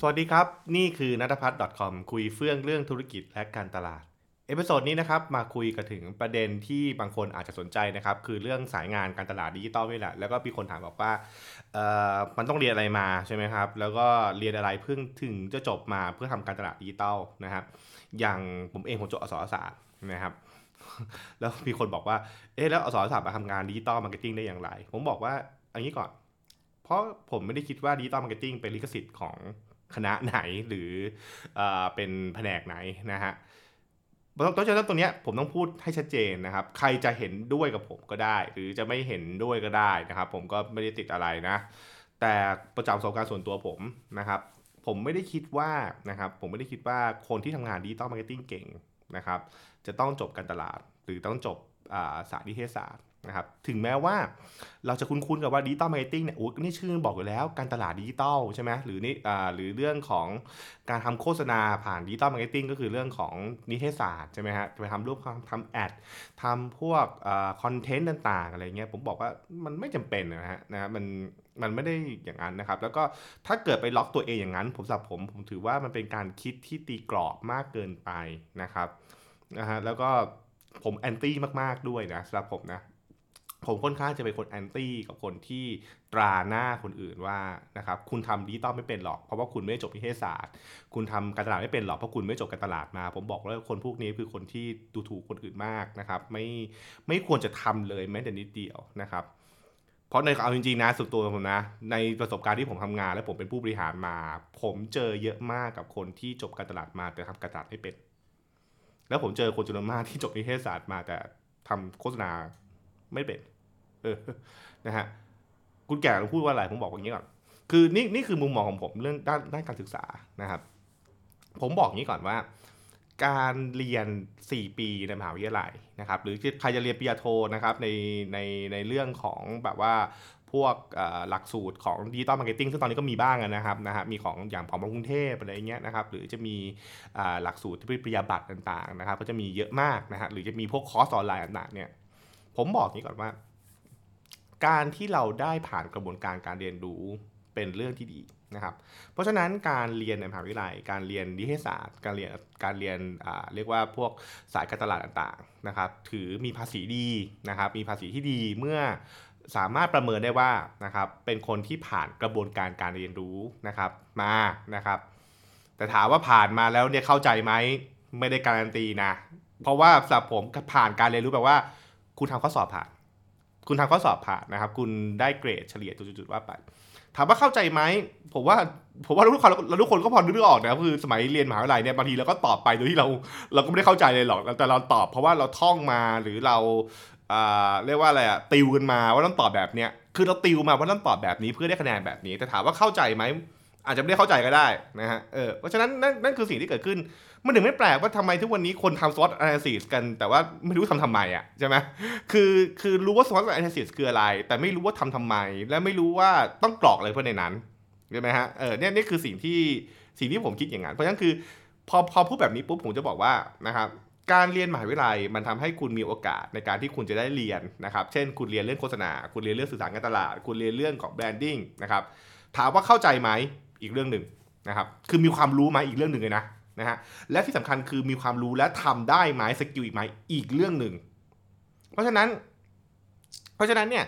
สวัสดีครับ นี่คือนัทพัฒน์ .com คุยเฟื่องเรื่องธุรกิจและการตลาด episode นี้นะครับมาคุยกันถึงประเด็นที่บางคนอาจจะสนใจนะครับ คือเรื่องสายงานการตลาดดิจิตอลนี่แหละ แล้วก็มีคนถามบอกว่าเอ่อมันต้องเรียนอะไรมาใช่ไหมครับ แล้วก็เรียนอะไรเพิ่งถึงจะจบมาเพื่อทำการตลาดดิจิตอลนะครับ อย่างผมเองผมจบอักษรศาสตร์นะครับ แล้วมีคนบอกว่า เอ๊ะแล้วอักษรศาสตร์มาทำงาน digital marketing ได้อย่างไร ผมบอกว่าอันนี้ก่อน เพราะผมไม่ได้คิดว่า digital marketing เป็นลิขสิทธิ์ของ คณะไหนหรือเอเป็นแผนกไหนนะฮะต้องฉะนั้นตรงเนี้ยผมต้องพูดให้ชัดเจนนะครับ ใครจะเห็นด้วยกับผมก็ได้ หรือจะไม่เห็นด้วยก็ได้นะครับ ผมก็ไม่ได้ติดอะไรนะ แต่ประจากประสบการณ์ส่วนตัวผมนะครับ ผมไม่ได้คิดว่านะครับผมไม่ได้คิดว่าคนที่ทำงาน digital marketing เก่งนะครับ จะต้องจบการตลาด หรือต้องจบสายนิเทศศาสตร์ นะครับถึงแม้ว่าเราจะคุ้นๆกับว่า digital marketing เนี่ยโอ้นี่ชื่อบอกอยู่แล้วการตลาดดิจิตอลใช่ไหมหรือนี่อ่าหรือเรื่องของการทำโฆษณาผ่าน digital marketing ก็คือเรื่องของนิเทศศาสตร์ใช่ไหมฮะไปทำรูปทำ ad ทำพวกคอนเทนต์ต่างๆอะไรเงี้ยผมบอกว่ามันไม่จำเป็นนะฮะนะมันมันไม่ได้อย่างนั้นนะครับ แล้วก็ถ้าเกิดไปล็อกตัวเองอย่างนั้น ผมสำหรับผมผมถือว่ามันเป็นการคิดที่ตีกรอบมากเกินไปนะครับนะฮะแล้วก็ผมแอนตี้มากๆด้วยนะสำหรับผมนะ ผมค่อนข้างจะเป็นคนแอนตี้กับคนที่ตราหน้าคนอื่นว่านะครับคุณทำดิจิตอลไม่เป็นหรอกเพราะว่าคุณไม่ได้จบนิเทศศาสตร์ คุณทำการตลาดไม่เป็นหรอกเพราะคุณไม่จบการตลาดมา ผมบอกเลยคนพวกนี้คือคนที่ดูถูกคนอื่นมากนะครับไม่ไม่ควรจะทำเลยแม้แต่นิดเดียวนะครับเพราะในเอาจริงๆนะสุดตัวผมนะในประสบการณ์ที่ผมทำงาน และผมเป็นผู้บริหารมา ผมเจอเยอะมากกับคนที่จบการตลาดมาแต่ทำการตลาดไม่เป็น แล้วผมเจอคนจำนวนมากที่จบนิเทศศาสตร์มาแต่ทำโฆษณา ไม่เป็น เออ นะฮะ คุณแก่พูดว่าอะไรผมบอกอย่างนี้ก่อน คือนี่นี่คือมุมมองของผมเรื่องด้านด้านการศึกษานะครับ ผมบอกอย่างนี้ก่อนว่า การเรียน 4 ปีในมหาวิทยาลัยนะครับ หรือใครจะเรียนปริญญาโทนะครับในในในเรื่องของแบบว่าพวกหลักสูตรของ digital marketing ซึ่งตอนนี้ก็มีบ้างนะครับนะฮะมีของอย่างของกรุงเทพอะไรเงี้ยนะครับหรือจะมีหลักสูตรที่ปริญญาบัตรต่างๆนะครับก็จะมีเยอะมากนะฮะหรือจะมีพวกคอร์สออนไลน์ต่างๆเนี่ย ผมบอกนี้ก่อนว่า การที่เราได้ผ่านกระบวนการการเรียนรู้เป็นเรื่องที่ดีนะครับ เพราะฉะนั้นการเรียนในมหาวิทยาลัย การเรียนนิเทศศาสตร์ การเรียนการเรียนเรียกว่าพวกสายการตลาดต่างๆนะครับ ถือมีภาษีดีนะครับ มีภาษีที่ดีเมื่อสามารถประเมินได้ว่านะครับเป็นคนที่ผ่านกระบวนการการเรียนรู้นะครับมานะครับ แต่ถามว่าผ่านมาแล้วเนี่ยเข้าใจไหมไม่ได้การันตีนะ เพราะว่าสำหรับผมผ่านการเรียนรู้แปลว่า คุณทำข้อสอบผ่าน คุณทำข้อสอบผ่านนะครับ คุณได้เกรดเฉลี่ยจุดๆว่าไป ถามว่าเข้าใจไหมผมว่าผมว่าทุกคนเราทุกคนก็พอนึกออกนะคือสมัยเรียนมหาวิทยาลัยเนี่ยบางทีเราก็ตอบไปโดยที่เราเราก็ไม่ได้เข้าใจเลยหรอกแต่เราตอบเพราะว่าเราท่องมาหรือเราเรียกว่าอะไรอะติวกันมาว่าต้องตอบแบบเนี้ยคือเราติวมาว่าต้องตอบแบบนี้เพื่อได้คะแนนแบบนี้ แต่ถามว่าเข้าใจไหม อาจจะไม่ได้เข้าใจก็ได้นะฮะเออเพราะฉะนั้นนั่นนั่นคือสิ่งที่เกิดขึ้น มันถึงไม่แปลกว่าทำไมทุกวันนี้คนทำ SWOT analysis กัน แต่ว่าไม่รู้ทำทำไมอะใช่ไหมคือคือรู้ว่า SWOT analysis คืออะไร แต่ไม่รู้ว่าทำทำไม และไม่รู้ว่าต้องกรอกอะไรเพื่อในนั้นใช่ไหมฮะเออเนี่ยนี่คือสิ่งที่สิ่งที่ผมคิดอย่างนั้นเพราะฉะนั้นคือพอพอพูดแบบนี้ปุ๊บผมจะบอกว่านะครับการเรียนมหาวิทยาลัยมันทำให้คุณมีโอกาสในการที่คุณจะได้เรียนนะครับ เช่น คุณเรียนเรื่องโฆษณา คุณเรียนเรื่องสื่อสารการตลาด คุณเรียนเรื่องของ branding นะครับ ถามว่าเข้าใจไหม อีกเรื่องหนึ่งนะครับ คือมีความรู้ไหมอีกเรื่องหนึ่งเลยนะนะฮะ และที่สำคัญคือมีความรู้และทำได้ไหม skill อีกไหมอีกเรื่องหนึ่ง เพราะฉะนั้น เพราะฉะนั้นเนี่ย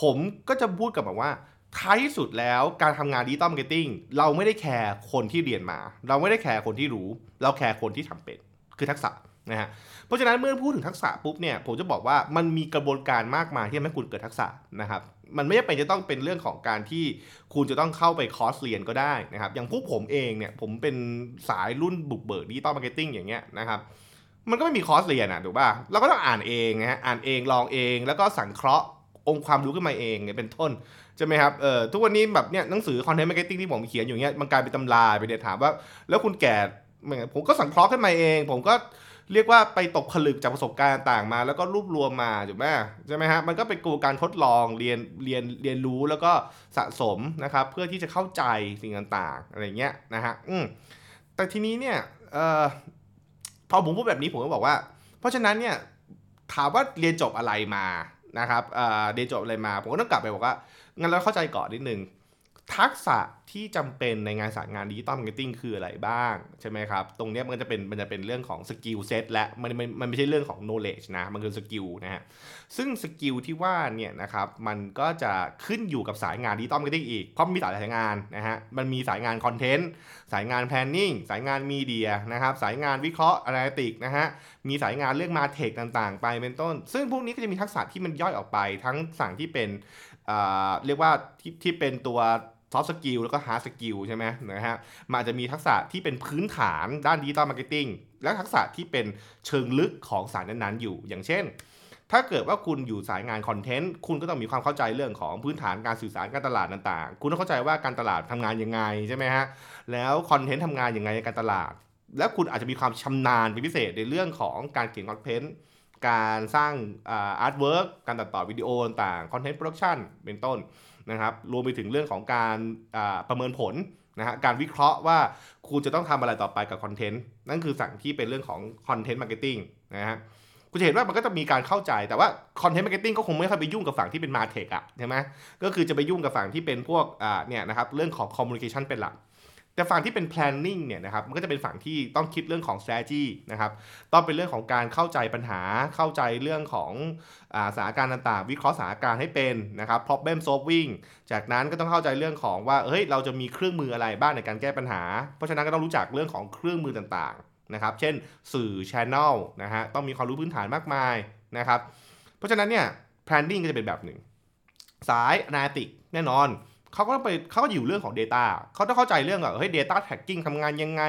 ผมก็จะพูดกับแบบว่าท้ายที่สุดแล้วการทำงาน digital marketing เราไม่ได้ care คนที่เรียนมา เราไม่ได้ care คนที่รู้ เรา care คนที่ทำเป็น คือทักษะ นะฮะเพราะฉะนั้นเมื่อพูดถึงทักษะปุ๊บเนี่ยผมจะบอกว่ามันมีกระบวนการมากมายที่ทำให้คุณเกิดทักษะนะครับมันไม่จำเป็นจะต้องเป็นเรื่องของการที่คุณจะต้องเข้าไปคอร์สเรียนก็ได้นะครับอย่างพวกผมเองเนี่ยผมเป็นสายรุ่นบุกเบิก digital marketing อย่างเงี้ยนะครับมันก็ไม่มีคอร์สเรียนอะถูกป่ะเราก็ต้องอ่านเองนะฮะอ่านเองลองเอง แล้วก็สังเคราะห์องค์ความรู้ขึ้นมาเองเนี่ยเป็นต้นใช่ไหมครับเอ่อทุกวันนี้แบบเนี่ยหนังสือ content marketing ที่ผมเขียนอยู่เงี้ยมันกลายเป็นตำราไปเนี่ยถามว่า แล้วคุณแก่ ผมก็สังเคราะห์ขึ้นมาเอง ผมก็เรียกว่าไปตกผลึกจากประสบการณ์ต่างมา แล้วก็รวบรวมมาถูกไหมใช่ไหมฮะมันก็เป็นกระบวนการทดลองเรียนเรียนเรียนรู้แล้วก็สะสมนะครับ เพื่อที่จะเข้าใจสิ่งต่างๆอะไรเงี้ยนะฮะอืมแต่ทีนี้เนี่ยเอ่อพอผมพูดแบบนี้ผมก็บอกว่า เพราะฉะนั้นเนี่ยถามว่าเรียนจบอะไรมานะครับเอ่อเรียนจบอะไรมา ผมก็ต้องกลับไปบอกว่างั้นเราเข้าใจก่อนนิดนึง ทักษะที่จำเป็นในงานสายงาน digital marketing คืออะไรบ้าง ใช่ไหมครับ ตรงนี้มันจะเป็นมันจะเป็นเรื่องของ skill set และมันมันมันไม่ใช่เรื่องของ knowledge นะ มันคือ skill นะฮะซึ่ง skill ที่ว่าเนี่ยนะครับมันก็จะขึ้นอยู่กับสายงาน digital marketing อีก เพราะมีสายงานนะฮะมันมีสายงานคอนเทนต์สายงาน planning สายงาน media นะครับสายงานวิเคราะห์ analytic นะฮะมีสายงานเรื่อง MarTech ต่างๆ ไปเป็นต้น ซึ่งพวกนี้ก็จะมีทักษะที่มันย่อยออกไปทั้งฝั่งที่เป็นเรียกว่าที่ที่เป็นตัว soft skill แล้วก็ hard skill ใช่ไหมนะฮะมันอาจจะมีทักษะที่เป็นพื้นฐานด้าน digital marketing และทักษะที่เป็นเชิงลึกของสายนั้นๆอยู่ อย่างเช่น ถ้าเกิดว่าคุณอยู่สายงานคอนเทนต์คุณก็ต้องมีความเข้าใจเรื่องของพื้นฐานการสื่อสารการตลาดต่างๆ คุณต้องเข้าใจว่าการตลาดทำงานยังไงใช่ไหมฮะแล้วคอนเทนต์ทำงานยังไงในการตลาด และคุณอาจจะมีความชำนาญเป็นพิเศษในเรื่องของการเขียนคอนเทนต์การสร้าง artwork การตัดต่อวิดีโอต่างๆ content production เป็นต้น นะครับรวมไปถึงเรื่องของการประเมินผลนะฮะการวิเคราะห์ว่าคุณจะต้องทำอะไรต่อไปกับคอนเทนต์นั่นคือฝั่งที่เป็นเรื่องของ content marketing นะฮะคุณจะเห็นว่ามันก็จะมีการเข้าใจแต่ว่า content marketing ก็คงไม่ค่อยไปยุ่งกับฝั่งที่เป็น MarTech อะใช่ไหมก็คือจะไปยุ่งกับฝั่งที่เป็นพวกอ่าเนี่ยนะครับเรื่องของคอมมูนิเคชันเป็นหลัก แต่ฝั่งที่เป็น planning เนี่ยนะครับมันก็จะเป็นฝั่งที่ต้องคิดเรื่องของ strategy นะครับต้องเป็นเรื่องของการเข้าใจปัญหาเข้าใจเรื่องของอาสถานการณ์ต่างๆ วิเคราะห์สถานการณ์ให้เป็นนะครับ problem solving จากนั้นก็ต้องเข้าใจเรื่องของว่าเฮ้ยเราจะมีเครื่องมืออะไรบ้างในการแก้ปัญหา เพราะฉะนั้นก็ต้องรู้จักเรื่องของเครื่องมือต่างๆนะครับเช่นสื่อ channel นะฮะต้องมีความรู้พื้นฐานมากมายนะครับเพราะฉะนั้นเนี่ย planning ก็จะเป็นแบบหนึ่ง สาย analytic แน่นอน เขาก็ต้องไปเขาก็อยู่เรื่องของ Data เขาต้องเข้าใจเรื่องแบบเฮ้ย Data Tracking ทำงานยังไง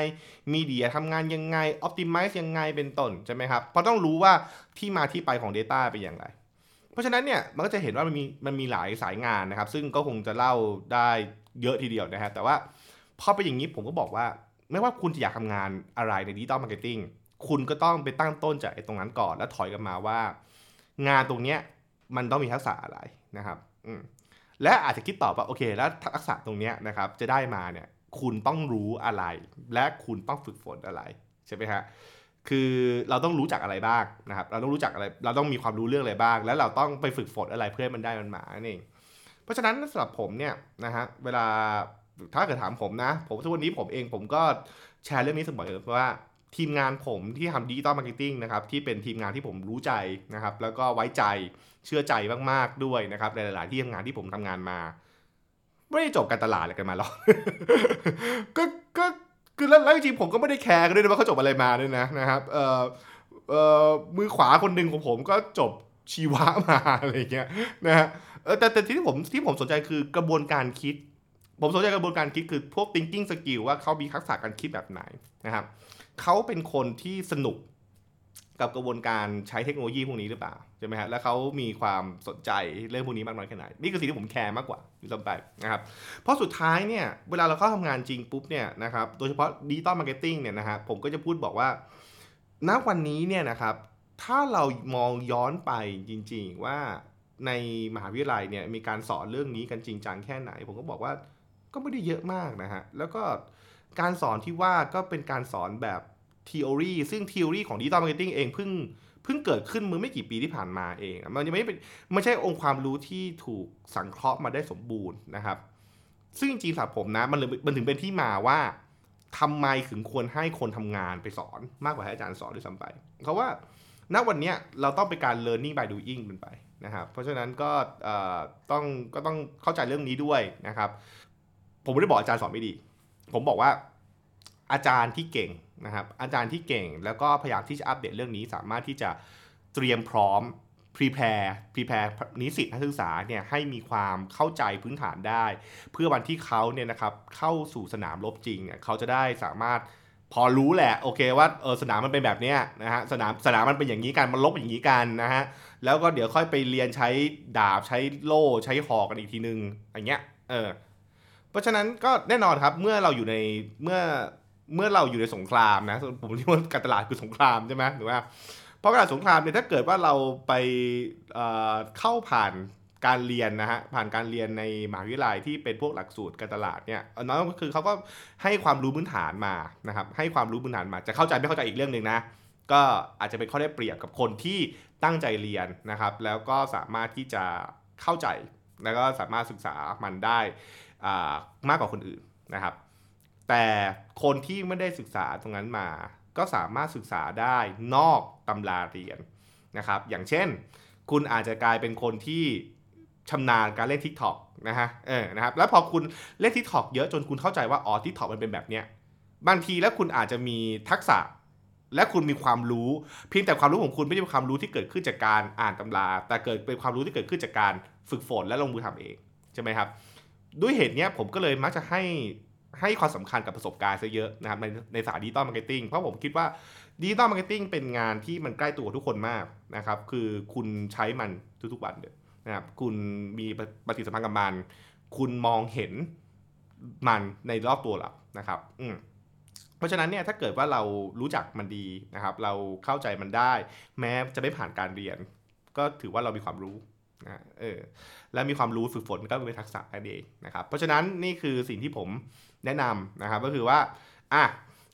มีเดียทำงานยังไง Optimize ยังไงเป็นต้นใช่ไหมครับเพราะต้องรู้ว่าที่มาที่ไปของ Data เป็นอย่างไร เพราะฉะนั้นเนี่ยมันก็จะเห็นว่ามันมีมันมีหลายสายงานนะครับ ซึ่งก็คงจะเล่าได้เยอะทีเดียวนะครับแต่ว่าพอไปอย่างนี้ผมก็บอกว่า ไม่ว่าคุณจะอยากทำงานอะไรใน digital marketing คุณก็ต้องไปตั้งต้นจากตรงนั้นก่อน แล้วถอยกันมาว่า งานตรงเนี้ยมันต้องมีทักษะอะไรนะครับ อืม และอาจจะคิดต่อว่าโอเคแล้วทักษะตรงนี้นะครับจะได้มาเนี่ยคุณต้องรู้อะไร และคุณต้องฝึกฝนอะไรใช่ไหมฮะคือเราต้องรู้จักอะไรบ้างนะครับ เราต้องรู้จักอะไร เราต้องมีความรู้เรื่องอะไรบ้าง แล้วเราต้องไปฝึกฝนอะไรเพื่อให้มันได้มันมานั่นเอง เพราะฉะนั้นสำหรับผมเนี่ยนะฮะเวลาถ้าเกิดถามผมนะ ผมทุกวันนี้ผมเองผมก็แชร์เรื่องนี้เสมอว่า ทีมงานผมที่ทำ digital marketing นะครับที่เป็นทีมงานที่ผมรู้ใจนะครับ แล้วก็ไว้ใจเชื่อใจมากๆด้วยนะครับในหลาย ๆ ที่ทำงานที่ผมทำงานมา ไม่ได้จบการตลาดอะไรกันมาหรอกก็ก็คือแล้วจริงผมก็ไม่ได้แคร์กันด้วยว่าเขาจบอะไรมาด้วยนะนะครับเอ่อเอ่อมือขวาคนหนึ่งของผมก็จบชีวะมาอะไรเงี้ยนะฮะแต่แต่ที่ผมที่ผมสนใจคือกระบวนการคิด ผมสนใจกระบวนการคิดคือพวก thinking skill ว่าเขามีทักษะการคิดแบบไหนนะครับ เขาเป็นคนที่สนุกกับกระบวนการใช้เทคโนโลยีพวกนี้หรือเปล่าใช่ไหมฮะแล้วเขามีความสนใจเรื่องพวกนี้มากน้อยแค่ไหนนี่คือสิ่งที่ผมแคร์มากกว่าที่สำคัญนะครับเพราะสุดท้ายเนี่ยเวลาเราเข้าทำงานจริงปุ๊บเนี่ยนะครับโดยเฉพาะ digital marketing เนี่ยนะฮะผมก็จะพูดบอกว่าณวันนี้เนี่ยนะครับถ้าเรามองย้อนไปจริง ๆ ว่าในมหาวิทยาลัยเนี่ยมีการสอนเรื่องนี้กันจริงจังแค่ไหน ผมก็บอกว่าก็ไม่ได้เยอะมากนะฮะแล้วก็ การสอนที่ว่าก็เป็นการสอนแบบ theory ซึ่ง theory ของ digital marketing เองเพิ่งเพิ่งเกิดขึ้นเมื่อไม่กี่ปีที่ผ่านมาเอง มันยังไม่เป็นไม่ใช่องค์ความรู้ที่ถูกสังเคราะห์มาได้สมบูรณ์นะครับ ซึ่งจริงๆสำหรับผมนะมันเลยมันถึงเป็นที่มาว่าทำไมถึงควรให้คนทำงานไปสอนมากกว่าให้อาจารย์สอนด้วยซ้ำไป เพราะว่าณวันนี้เราต้องเป็นการ learning by doing เป็นไปนะครับ เพราะฉะนั้นก็ต้องก็ต้องเข้าใจเรื่องนี้ด้วยนะครับ ผมไม่ได้บอกอาจารย์สอนไม่ดี ผมบอกว่าอาจารย์ที่เก่งนะครับ อาจารย์ที่เก่งแล้วก็พยายามที่จะอัปเดตเรื่องนี้ สามารถที่จะเตรียมพร้อม prepare prepare นิสิตนักศึกษาเนี่ยให้มีความเข้าใจพื้นฐานได้ เพื่อวันที่เขาเนี่ยนะครับเข้าสู่สนามรบจริงเนี่ยเขาจะได้สามารถพอรู้แหละโอเคว่าเออสนามมันเป็นแบบเนี้ยนะฮะสนามสนามมันเป็นอย่างนี้กันมันลบอย่างนี้กันนะฮะแล้วก็เดี๋ยวค่อยไปเรียนใช้ดาบใช้โล่ใช้หอกกันอีกทีนึงอย่างเงี้ยเออ เพราะฉะนั้นก็แน่นอนครับเมื่อเราอยู่ในเมื่อเมื่อเราอยู่ในสงครามนะผมเรียกว่าการตลาดคือสงครามใช่ไหมหรือว่าเพราะการสงครามเนี่ยถ้าเกิดว่าเราไปเข้าผ่านการเรียนนะฮะผ่านการเรียนในมหาวิทยาลัยที่เป็นพวกหลักสูตรการตลาดเนี่ยน้องก็คือเขาก็ให้ความรู้พื้นฐานมานะครับให้ความรู้พื้นฐานมาจะเข้าใจไม่เข้าใจอีกเรื่องหนึ่งนะก็อาจจะเป็นข้อได้เปรียบกับคนที่ตั้งใจเรียนนะครับ แล้วก็สามารถที่จะเข้าใจแล้วก็สามารถศึกษามันได้ มากกว่าคนอื่นนะครับ แต่คนที่ไม่ได้ศึกษาตรงนั้นมา ก็สามารถศึกษาได้นอกตำราเรียนนะครับ อย่างเช่น คุณอาจจะกลายเป็นคนที่ชำนาญการเล่น TikTok นะฮะเออนะครับแล้วพอคุณเล่น TikTok เยอะจนคุณเข้าใจว่าอ๋อ TikTok มันเป็นแบบเนี้ยบางทีแล้วคุณอาจจะมีทักษะและคุณมีความรู้เพียงแต่ความรู้ของคุณไม่ใช่ความรู้ที่เกิดขึ้นจากการอ่านตำรา แต่เกิดเป็นความรู้ที่เกิดขึ้นจากการฝึกฝนและลงมือทำเองใช่ไหมครับ ด้วยเหตุนี้ผมก็เลยมักจะให้ให้ความสำคัญกับประสบการณ์ซะเยอะนะครับในในสาย digital marketing เพราะผมคิดว่า digital marketing เป็นงานที่มันใกล้ตัวทุกคนมากนะครับคือคุณใช้มันทุกๆวันเลยนะครับคุณมีปฏิสัมพันธ์กับมัน คุณมองเห็นมันในรอบตัวเรานะครับอืมเพราะฉะนั้นเนี่ยถ้าเกิดว่าเรารู้จักมันดีนะครับ เราเข้าใจมันได้ แม้จะไม่ผ่านการเรียน ก็ถือว่าเรามีความรู้ นะเออและมีความรู้ฝึกฝนก็เป็นทักษะนั่นเองนะครับเพราะฉะนั้นนี่คือสิ่งที่ผมแนะนำนะครับก็คือว่าอะ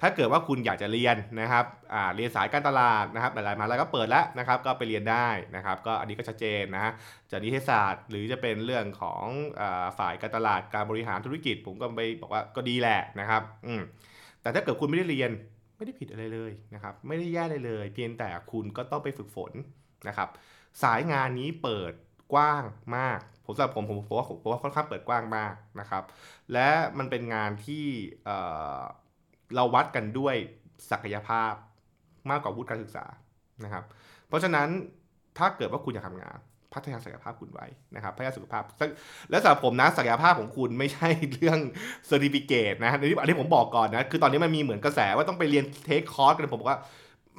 ถ้าเกิดว่าคุณอยากจะเรียนนะครับอ่าเรียนสายการตลาดนะครับหลายๆมาแล้วก็เปิดแล้วนะครับ ก็ไปเรียนได้นะครับ ก็อันนี้ก็ชัดเจนนะจะนิเทศศาสตร์ หรือจะเป็นเรื่องของอาฝ่ายการตลาดการบริหารธุรกิจ ผมก็ไปบอกว่าก็ดีแหละนะครับอืมแต่ถ้าเกิดคุณไม่ได้เรียนไม่ได้ผิดอะไรเลยนะครับ ไม่ได้แย่เลยเลย เพียงแต่คุณก็ต้องไปฝึกฝนนะครับ สายงานนี้เปิด กว้างมาก ผมสำหรับผมผมผมว่าผมว่าค่อนข้างเปิดกว้างมากนะครับ และมันเป็นงานที่เราวัดกันด้วยศักยภาพมากกว่าวุฒิการศึกษานะครับ เพราะฉะนั้นถ้าเกิดว่าคุณอยากทำงาน พัฒนาศักยภาพคุณไว้นะครับพัฒนาศักยภาพ และสำหรับผมนะศักยภาพของคุณไม่ใช่เรื่อง certificate นะอันนี้อันนี้ผมบอกก่อนนะคือตอนนี้มันมีเหมือนกระแสว่าต้องไปเรียน take course กันผมบอกว่า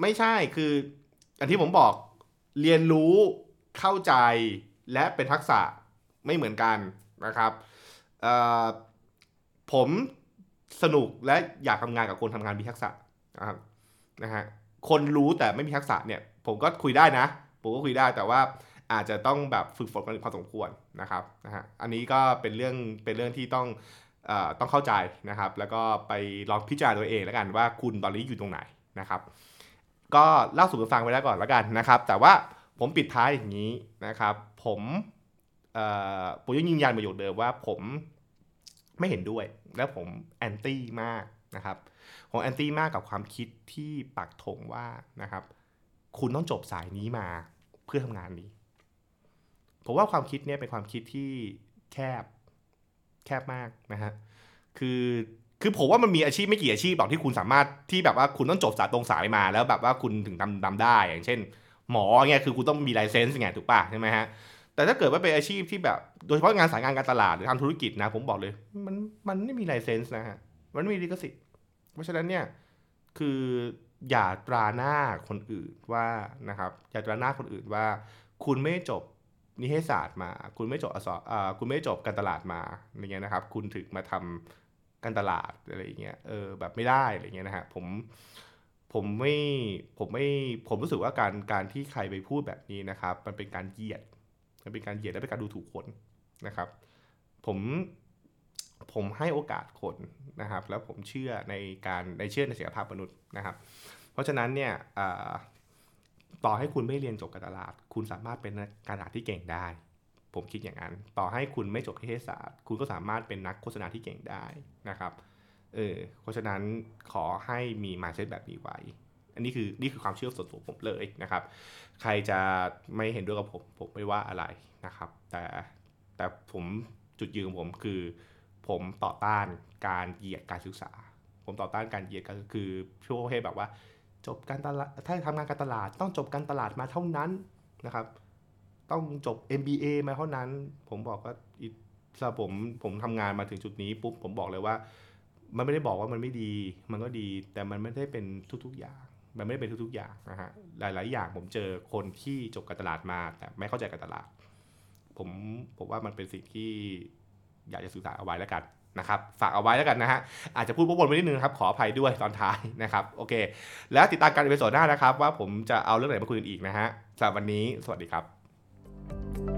ไม่ใช่คืออันที่ผมบอกเรียนรู้เข้าใจ และเป็นทักษะไม่เหมือนกันนะครับผมสนุกและอยากทำงานกับคนทำงานมีทักษะนะครับนะฮะคนรู้แต่ไม่มีทักษะเนี่ยผมก็คุยได้นะ ผมก็คุยได้แต่ว่าอาจจะต้องแบบฝึกฝนกันพอสมควรนะครับนะฮะอันนี้ก็เป็นเรื่องเป็นเรื่องที่ต้องอต้องเข้าใจนะครับ แล้วก็ไปลองพิจารณาตัวเองแล้วกันว่าคุณตอนนี้อยู่ตรงไหนนะครับ ก็เล่าสู่กันฟังไปแล้วก่อนแล้วกันนะครับ แต่ว่าผมปิดท้ายอย่างนี้นะครับ ผมผมยังยืนยันประโยชน์เดิมว่าผมไม่เห็นด้วย และผมแอนตี้มากนะครับผมแอนตี้มากกับความคิดที่ปักธงว่านะครับ คุณต้องจบสายนี้มาเพื่อทำงานนี้ ผมว่าความคิดนี้เป็นความคิดที่แคบแคบมากนะฮะคือคือผมว่ามันมีอาชีพไม่กี่อาชีพบอกที่คุณสามารถที่แบบว่าคุณต้องจบสายตรงสายมาแล้วแบบว่าคุณถึงทำทำได้อย่างเช่น หมอเงี้ยคือคุณต้องมีไลเซนส์ไงถูกป่ะใช่ไหมฮะแต่ถ้าเกิดว่าเป็นอาชีพที่แบบโดยเฉพาะงานสายงานการตลาดหรือทำธุรกิจนะ ผมบอกเลย มันมันไม่มีไลเซนส์นะฮะมันไม่มีลิขสิทธิ์เพราะฉะนั้นเนี่ยคืออย่าตราหน้าคนอื่นว่านะครับอย่าตราหน้าคนอื่นว่า คุณไม่จบนิเทศศาสตร์มา คุณไม่จบอสอ่าคุณไม่จบการตลาดมาอะไรเงี้ยนะครับ คุณถึงมาทำการตลาดอะไรอย่างเงี้ยเออแบบไม่ได้อะไรเงี้ยนะฮะผม ผมไม่ผมไม่ผมรู้สึกว่าการการที่ใครไปพูดแบบนี้นะครับ มันเป็นการเหยียด มันเป็นการเหยียดและเป็นการดูถูกคนนะครับ ผมผมให้โอกาสคนนะครับ แล้วผมเชื่อในการในเชื่อในศักยภาพมนุษย์นะครับ เพราะฉะนั้นเนี่ยต่อให้คุณไม่เรียนจบการตลาด คุณสามารถเป็นนักการตลาดที่เก่งได้ ผมคิดอย่างนั้น ต่อให้คุณไม่จบเทศศาสตร์ คุณก็สามารถเป็นนักโฆษณาที่เก่งได้นะครับ เออเพราะฉะนั้นขอให้มีมาเซตแบบนี้ไว้ อันนี้คือนี่คือความเชื่อส่วนตัวผมเลยนะครับ ใครจะไม่เห็นด้วยกับผมผมไม่ว่าอะไรนะครับ แต่แต่ผมจุดยืนของผมคือ ผมต่อต้านการเหยียดการศึกษา ผมต่อต้านการเหยียดก็คือช่วงประเภทแบบว่า จบการตลาดถ้าทำงานการตลาดต้องจบการตลาดมาเท่านั้นนะครับ ต้องจบ MBA มาเท่านั้น ผมบอกว่าสำหรับผมผมทำงานมาถึงจุดนี้ปุ๊บผมบอกเลยว่า มันไม่ได้บอกว่ามันไม่ดี มันก็ดี แต่มันไม่ได้เป็นทุกๆอย่าง มันไม่ได้เป็นทุกๆอย่างนะฮะ หลาย ๆ อย่างผมเจอคนที่จบการตลาดมา แต่ไม่เข้าใจการตลาด ผมผมว่ามันเป็นสิ่งที่อยากจะสื่อสารเอาไว้แล้วกันนะครับ ฝากเอาไว้แล้วกันนะฮะ อาจจะพูดวกวนไปนิดนึงครับ ขออภัยด้วยตอนท้ายนะครับ โอเค แล้วติดตามการอีพิโซดหน้านะครับ ว่าผมจะเอาเรื่องไหนมาคุยกันอีกนะฮะสำหรับวันนี้ สวัสดีครับ